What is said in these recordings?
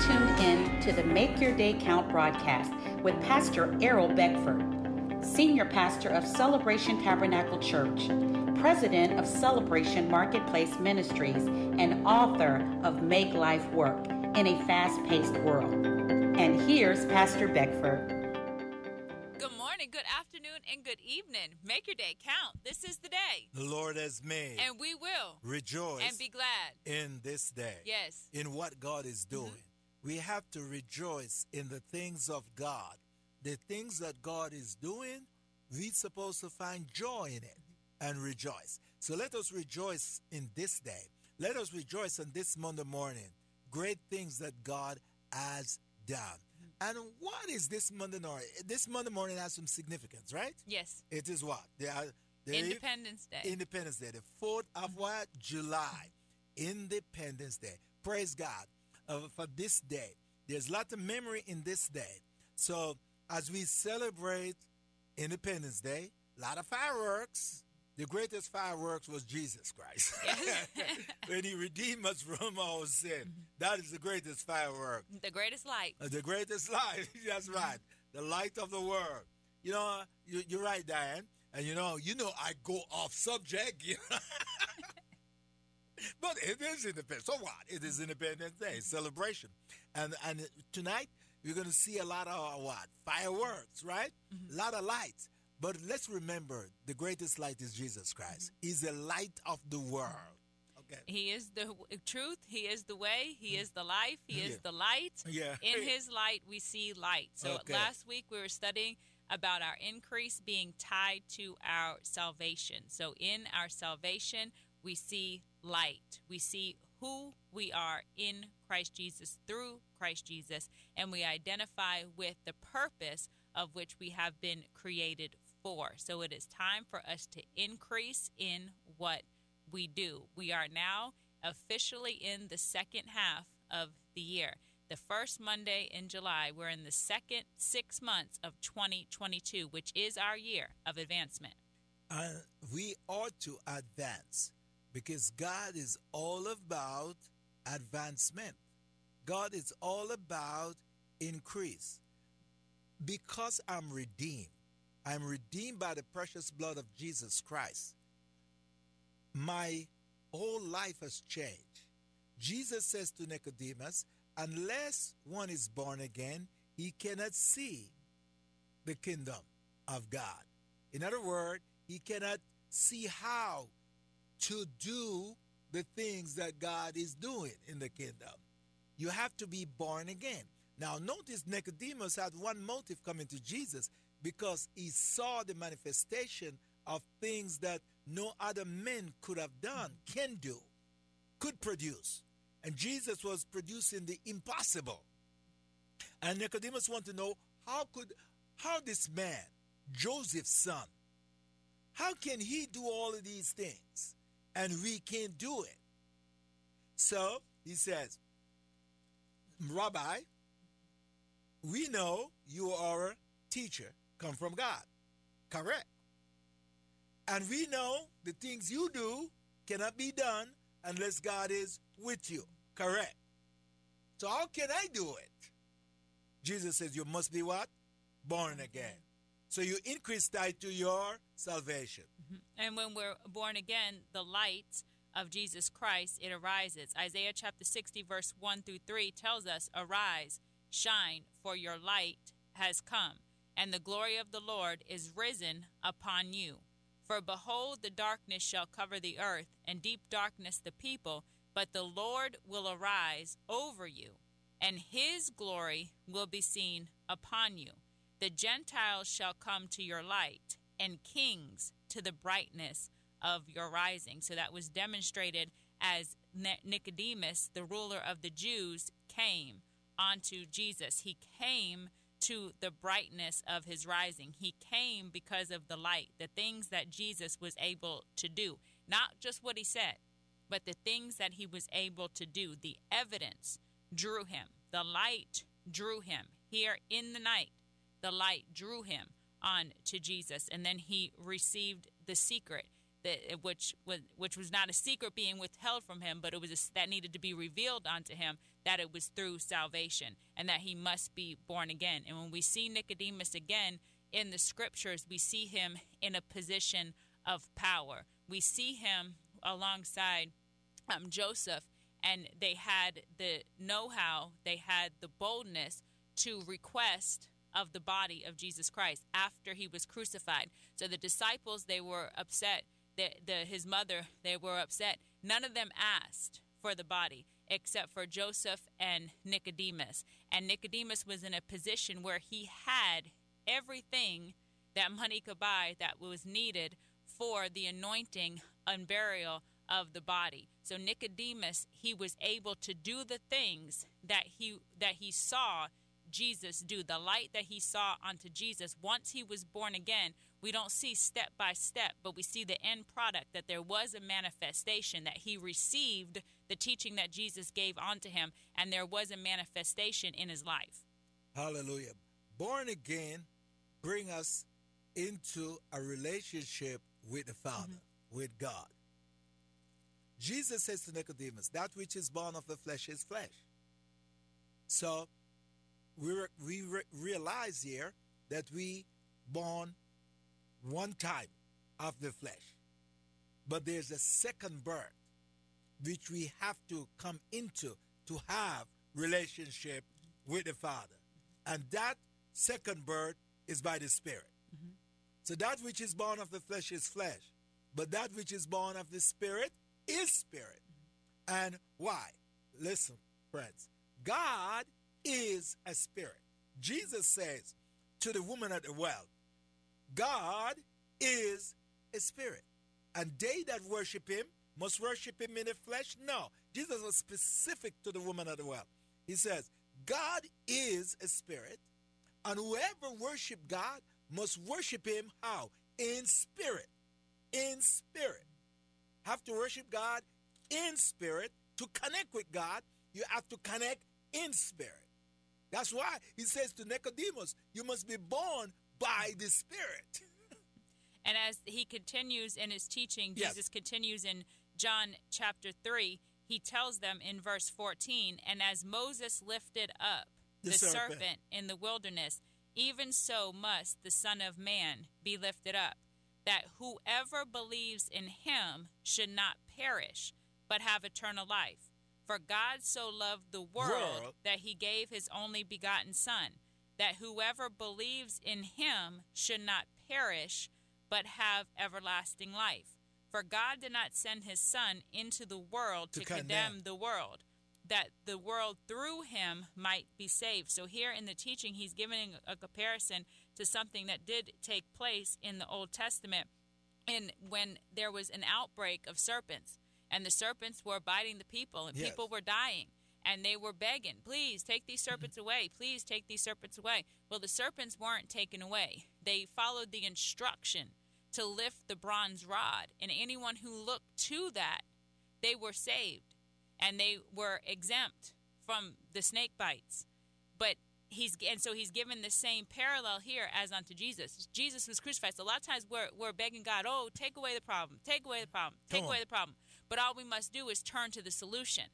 tuned in to the Make Your Day Count broadcast with Pastor Errol Beckford, Senior Pastor of Celebration Tabernacle Church, President of Celebration Marketplace Ministries, and author of Make Life Work in a Fast Paced World. And here's Pastor Beckford. Good morning, good afternoon, and good evening. Make your day count. This is the day. The Lord has made. And we will rejoice and be glad in this day. Yes. In what God is doing. Mm-hmm. We have to rejoice in the things of God. The things that God is doing, we're supposed to find joy in it and rejoice. So let us rejoice in this day. Let us rejoice on this Monday morning. Great things that God has done. And what is this Monday morning? This Monday morning has some significance, right? Yes. It is what? Are, Independence Day. Independence Day. The 4th of what? July. Independence Day. Praise God uh, for this day. There's a lot of memory in this day. So as we celebrate Independence Day, a lot of fireworks, the greatest fireworks was Jesus Christ. Yes. when he redeemed us from all sin. That is the greatest firework. The greatest light. Uh, the greatest light. That's right. The light of the world. You know, you, you're right, Diane. And you know, you know, I go off subject. But it is Independence. So what? It is Independence Day celebration, and and tonight you're going to see a lot of what fireworks, right? Mm-hmm. A lot of lights. But let's remember the greatest light is Jesus Christ. Mm-hmm. He's the light of the world. Okay. He is the truth. He is the way. He is the life. He Yeah. is the light. Yeah. In his light, we see light. So Okay. last week we were studying about our increase being tied to our salvation. So in our salvation, we see light. We see who we are in Christ Jesus through Christ Jesus, and we identify with the purpose of which we have been created for. So it is time for us to increase in what we do. We are now officially in the second half of the year. The first Monday in July, we're in the second six months of 2022, which is our year of advancement. And we ought to advance because God is all about advancement. God is all about increase. Because I'm redeemed, I'm redeemed by the precious blood of Jesus Christ. My whole life has changed. Jesus says to Nicodemus, unless one is born again, he cannot see the kingdom of God. In other words, he cannot see how to do the things that God is doing in the kingdom. You have to be born again. Now, notice Nicodemus had one motive coming to Jesus because he saw the manifestation of things that no other man could have done, can do, could produce. And Jesus was producing the impossible. And Nicodemus wanted to know how could how this man, Joseph's son, how can he do all of these things and we can't do it? So he says, Rabbi, we know you are a teacher, come from God. Correct. And we know the things you do cannot be done unless God is with you. Correct. So how can I do it? Jesus says you must be what? Born again. So you increase that to your salvation. Mm-hmm. And when we're born again, the light of Jesus Christ, it arises. Isaiah chapter 60, verse 1 through 3 tells us, Arise, shine, for your light has come, and the glory of the Lord is risen upon you. For behold, the darkness shall cover the earth, and deep darkness the people, but the Lord will arise over you, and his glory will be seen upon you. The Gentiles shall come to your light, and kings to the brightness of your rising. So that was demonstrated as Nicodemus, the ruler of the Jews, came onto Jesus. He came to the brightness of his rising. He came because of the light, the things that Jesus was able to do. Not just what he said, but the things that he was able to do. The evidence drew him, the light drew him. Here in the night, the light drew him on to Jesus, and then he received the secret. That, which was which was not a secret being withheld from him, but it was a, that needed to be revealed unto him. that it was through salvation and that he must be born again. And when we see Nicodemus again in the scriptures, we see him in a position of power. We see him alongside um, Joseph, and they had the know how, they had the boldness to request of the body of Jesus Christ after he was crucified. So the disciples, they were upset. The, the, his mother, they were upset. None of them asked for the body except for Joseph and Nicodemus. And Nicodemus was in a position where he had everything that money could buy that was needed for the anointing and burial of the body. So Nicodemus, he was able to do the things that he that he saw Jesus do, the light that he saw unto Jesus once he was born again. We don't see step by step, but we see the end product that there was a manifestation that he received the teaching that Jesus gave unto him and there was a manifestation in his life. Hallelujah. Born again bring us into a relationship with the Father, mm-hmm. with God. Jesus says to Nicodemus, That which is born of the flesh is flesh. So we, re- we re- realize here that we born one time of the flesh. But there's a second birth which we have to come into to have relationship with the Father. And that second birth is by the Spirit. Mm-hmm. So that which is born of the flesh is flesh, but that which is born of the Spirit is spirit. Mm-hmm. And why? Listen, friends. God is a spirit. Jesus says to the woman at the well, God is a spirit. And they that worship him must worship him in the flesh? No. Jesus was specific to the woman at the well. He says, God is a spirit, and whoever worship God must worship him how? In spirit. In spirit. Have to worship God in spirit. To connect with God, you have to connect in spirit. That's why he says to Nicodemus, You must be born by the Spirit. and as he continues in his teaching, yes. Jesus continues in John chapter 3, he tells them in verse 14, And as Moses lifted up the, the serpent. serpent in the wilderness, even so must the Son of Man be lifted up, that whoever believes in him should not perish, but have eternal life. For God so loved the world, world, that he gave his only begotten Son, that whoever believes in him should not perish, but have everlasting life. For God did not send his Son into the world to, to condemn. condemn the world, that the world through him might be saved. So here in the teaching, he's giving a comparison to something that did take place in the Old Testament, and when there was an outbreak of serpents, and the serpents were biting the people, and yes. people were dying and they were begging, please take these mm-hmm. serpents away. Please take these serpents away. Well, the serpents weren't taken away. They followed the instruction to lift the bronze rod. And anyone who looked to that, they were saved and they were exempt from the snake bites. But he's and so he's given the same parallel here as unto Jesus. Jesus was crucified. So a lot of times we're we're begging God, oh, take away the problem, take away the problem, take away the problem. But all we must do is turn to the solution.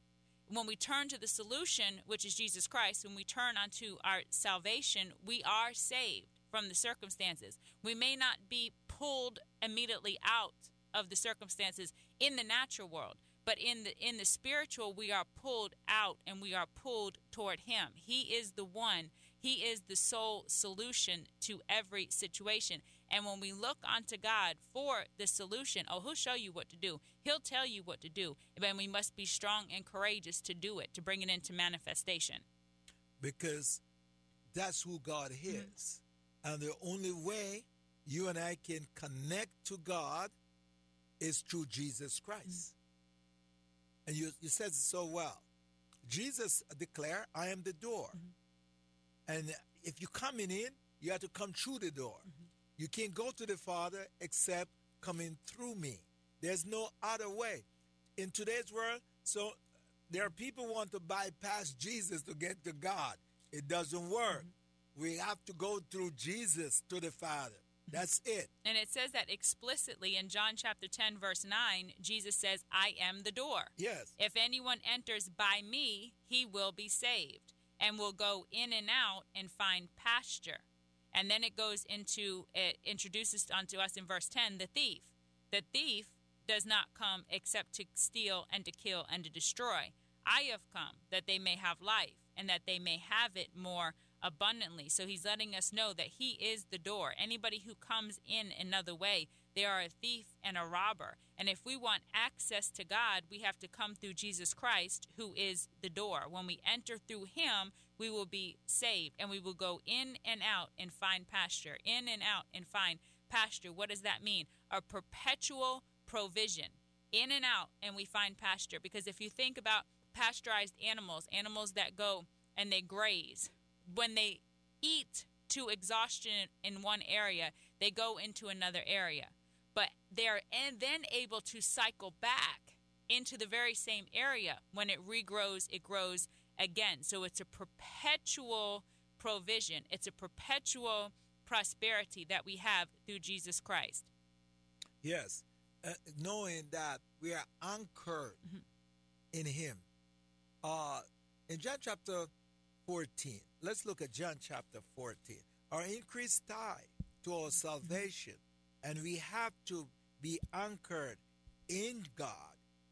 When we turn to the solution, which is Jesus Christ, when we turn unto our salvation, we are saved from the circumstances. We may not be pulled immediately out of the circumstances in the natural world, but in the in the spiritual we are pulled out and we are pulled toward him. He is the one, he is the sole solution to every situation. And when we look unto God for the solution, oh, he'll show you what to do. He'll tell you what to do. And we must be strong and courageous to do it, to bring it into manifestation. Because that's who God is. Mm-hmm. And the only way you and I can connect to God is through Jesus Christ. Mm-hmm. And you, you said it so well. Jesus declared, I am the door. Mm-hmm. And if you're coming in, you have to come through the door. Mm-hmm. You can't go to the Father except coming through me. There's no other way. In today's world, so there are people who want to bypass Jesus to get to God. It doesn't work. Mm-hmm. We have to go through Jesus to the Father. That's it. And it says that explicitly in John chapter 10, verse 9. Jesus says, I am the door. Yes. If anyone enters by me, he will be saved and will go in and out and find pasture. And then it goes into, it introduces unto us in verse 10 the thief. The thief does not come except to steal and to kill and to destroy. I have come that they may have life and that they may have it more abundantly. So he's letting us know that he is the door. Anybody who comes in another way, they are a thief and a robber. And if we want access to God, we have to come through Jesus Christ, who is the door. When we enter through him, we will be saved and we will go in and out and find pasture, in and out and find pasture. What does that mean? A perpetual provision. In and out, and we find pasture. Because if you think about pasteurized animals, animals that go and they graze, when they eat to exhaustion in one area, they go into another area. But they're then able to cycle back into the very same area. When it regrows, it grows again. So it's a perpetual provision, it's a perpetual prosperity that we have through Jesus Christ. Yes. Uh, knowing that we are anchored mm-hmm. in Him. Uh, in John chapter 14, let's look at John chapter 14. Our increased tie to our salvation, and we have to be anchored in God,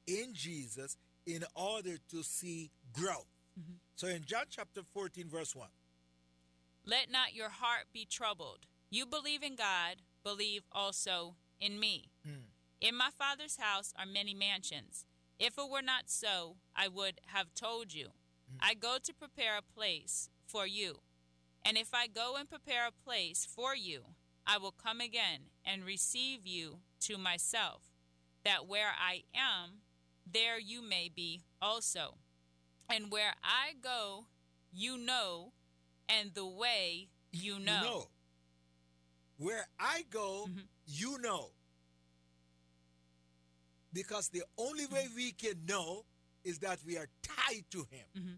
in Jesus, in order to see growth. Mm-hmm. So in John chapter 14, verse 1. Let not your heart be troubled. You believe in God, believe also in me. Mm. In my Father's house are many mansions. If it were not so, I would have told you. Mm. I go to prepare a place for you. And if I go and prepare a place for you, I will come again and receive you to myself, that where I am, there you may be also. And where I go, you know, and the way you know. You know. Where I go, mm-hmm. you know. Because the only way mm-hmm. we can know is that we are tied to Him. Mm-hmm.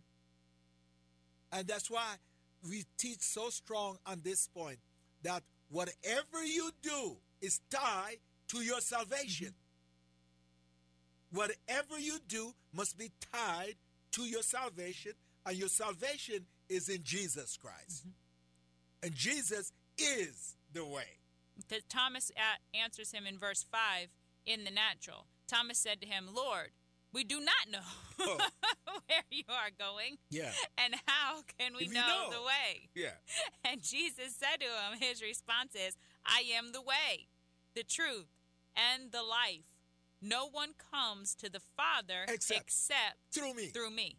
And that's why we teach so strong on this point that whatever you do is tied to your salvation. Mm-hmm. Whatever you do must be tied to your salvation, and your salvation is in Jesus Christ. Mm-hmm. And Jesus is the way. Because Thomas answers him in verse 5 in the natural. Thomas said to him, Lord, we do not know oh. where you are going. Yeah. And how can we know, know, the way? Yeah. And Jesus said to him, his response is, I am the way, the truth, and the life. No one comes to the Father except, except through me. Through me.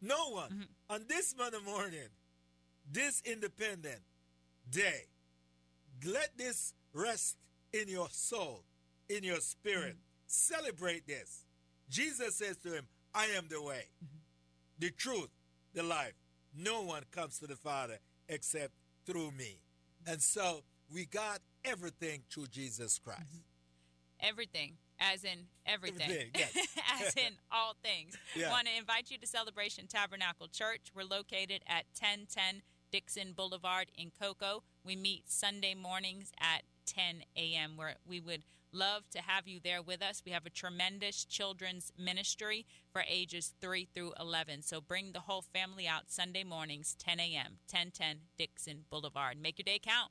No one. Mm-hmm. On this Monday morning, this independent day, let this rest in your soul, in your spirit. Mm-hmm. Celebrate this. Jesus says to him, I am the way, mm-hmm. the truth, the life. No one comes to the Father except through me. And so we got everything through Jesus Christ. Everything, as in everything, everything yes. as in all things. Yeah. Want to invite you to Celebration Tabernacle Church. We're located at 1010 Dixon Boulevard in Cocoa. We meet Sunday mornings at 10 a.m. where we would love to have you there with us. We have a tremendous children's ministry for ages 3 through 11. So bring the whole family out Sunday mornings, 10 a.m., 1010 Dixon Boulevard. Make your day count.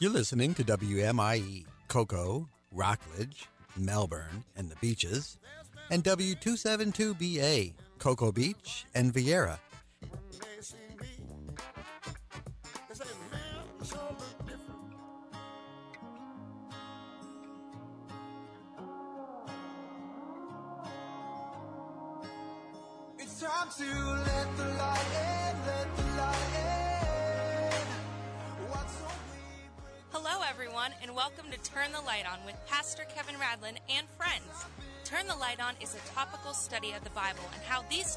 You're listening to WMIE, Cocoa, Rockledge, Melbourne, and the beaches, and W272BA, Cocoa Beach and Viera. time to everyone, and welcome to Turn the Light On with Pastor Kevin Radlin and friends. Turn the Light On is a topical study of the Bible and how these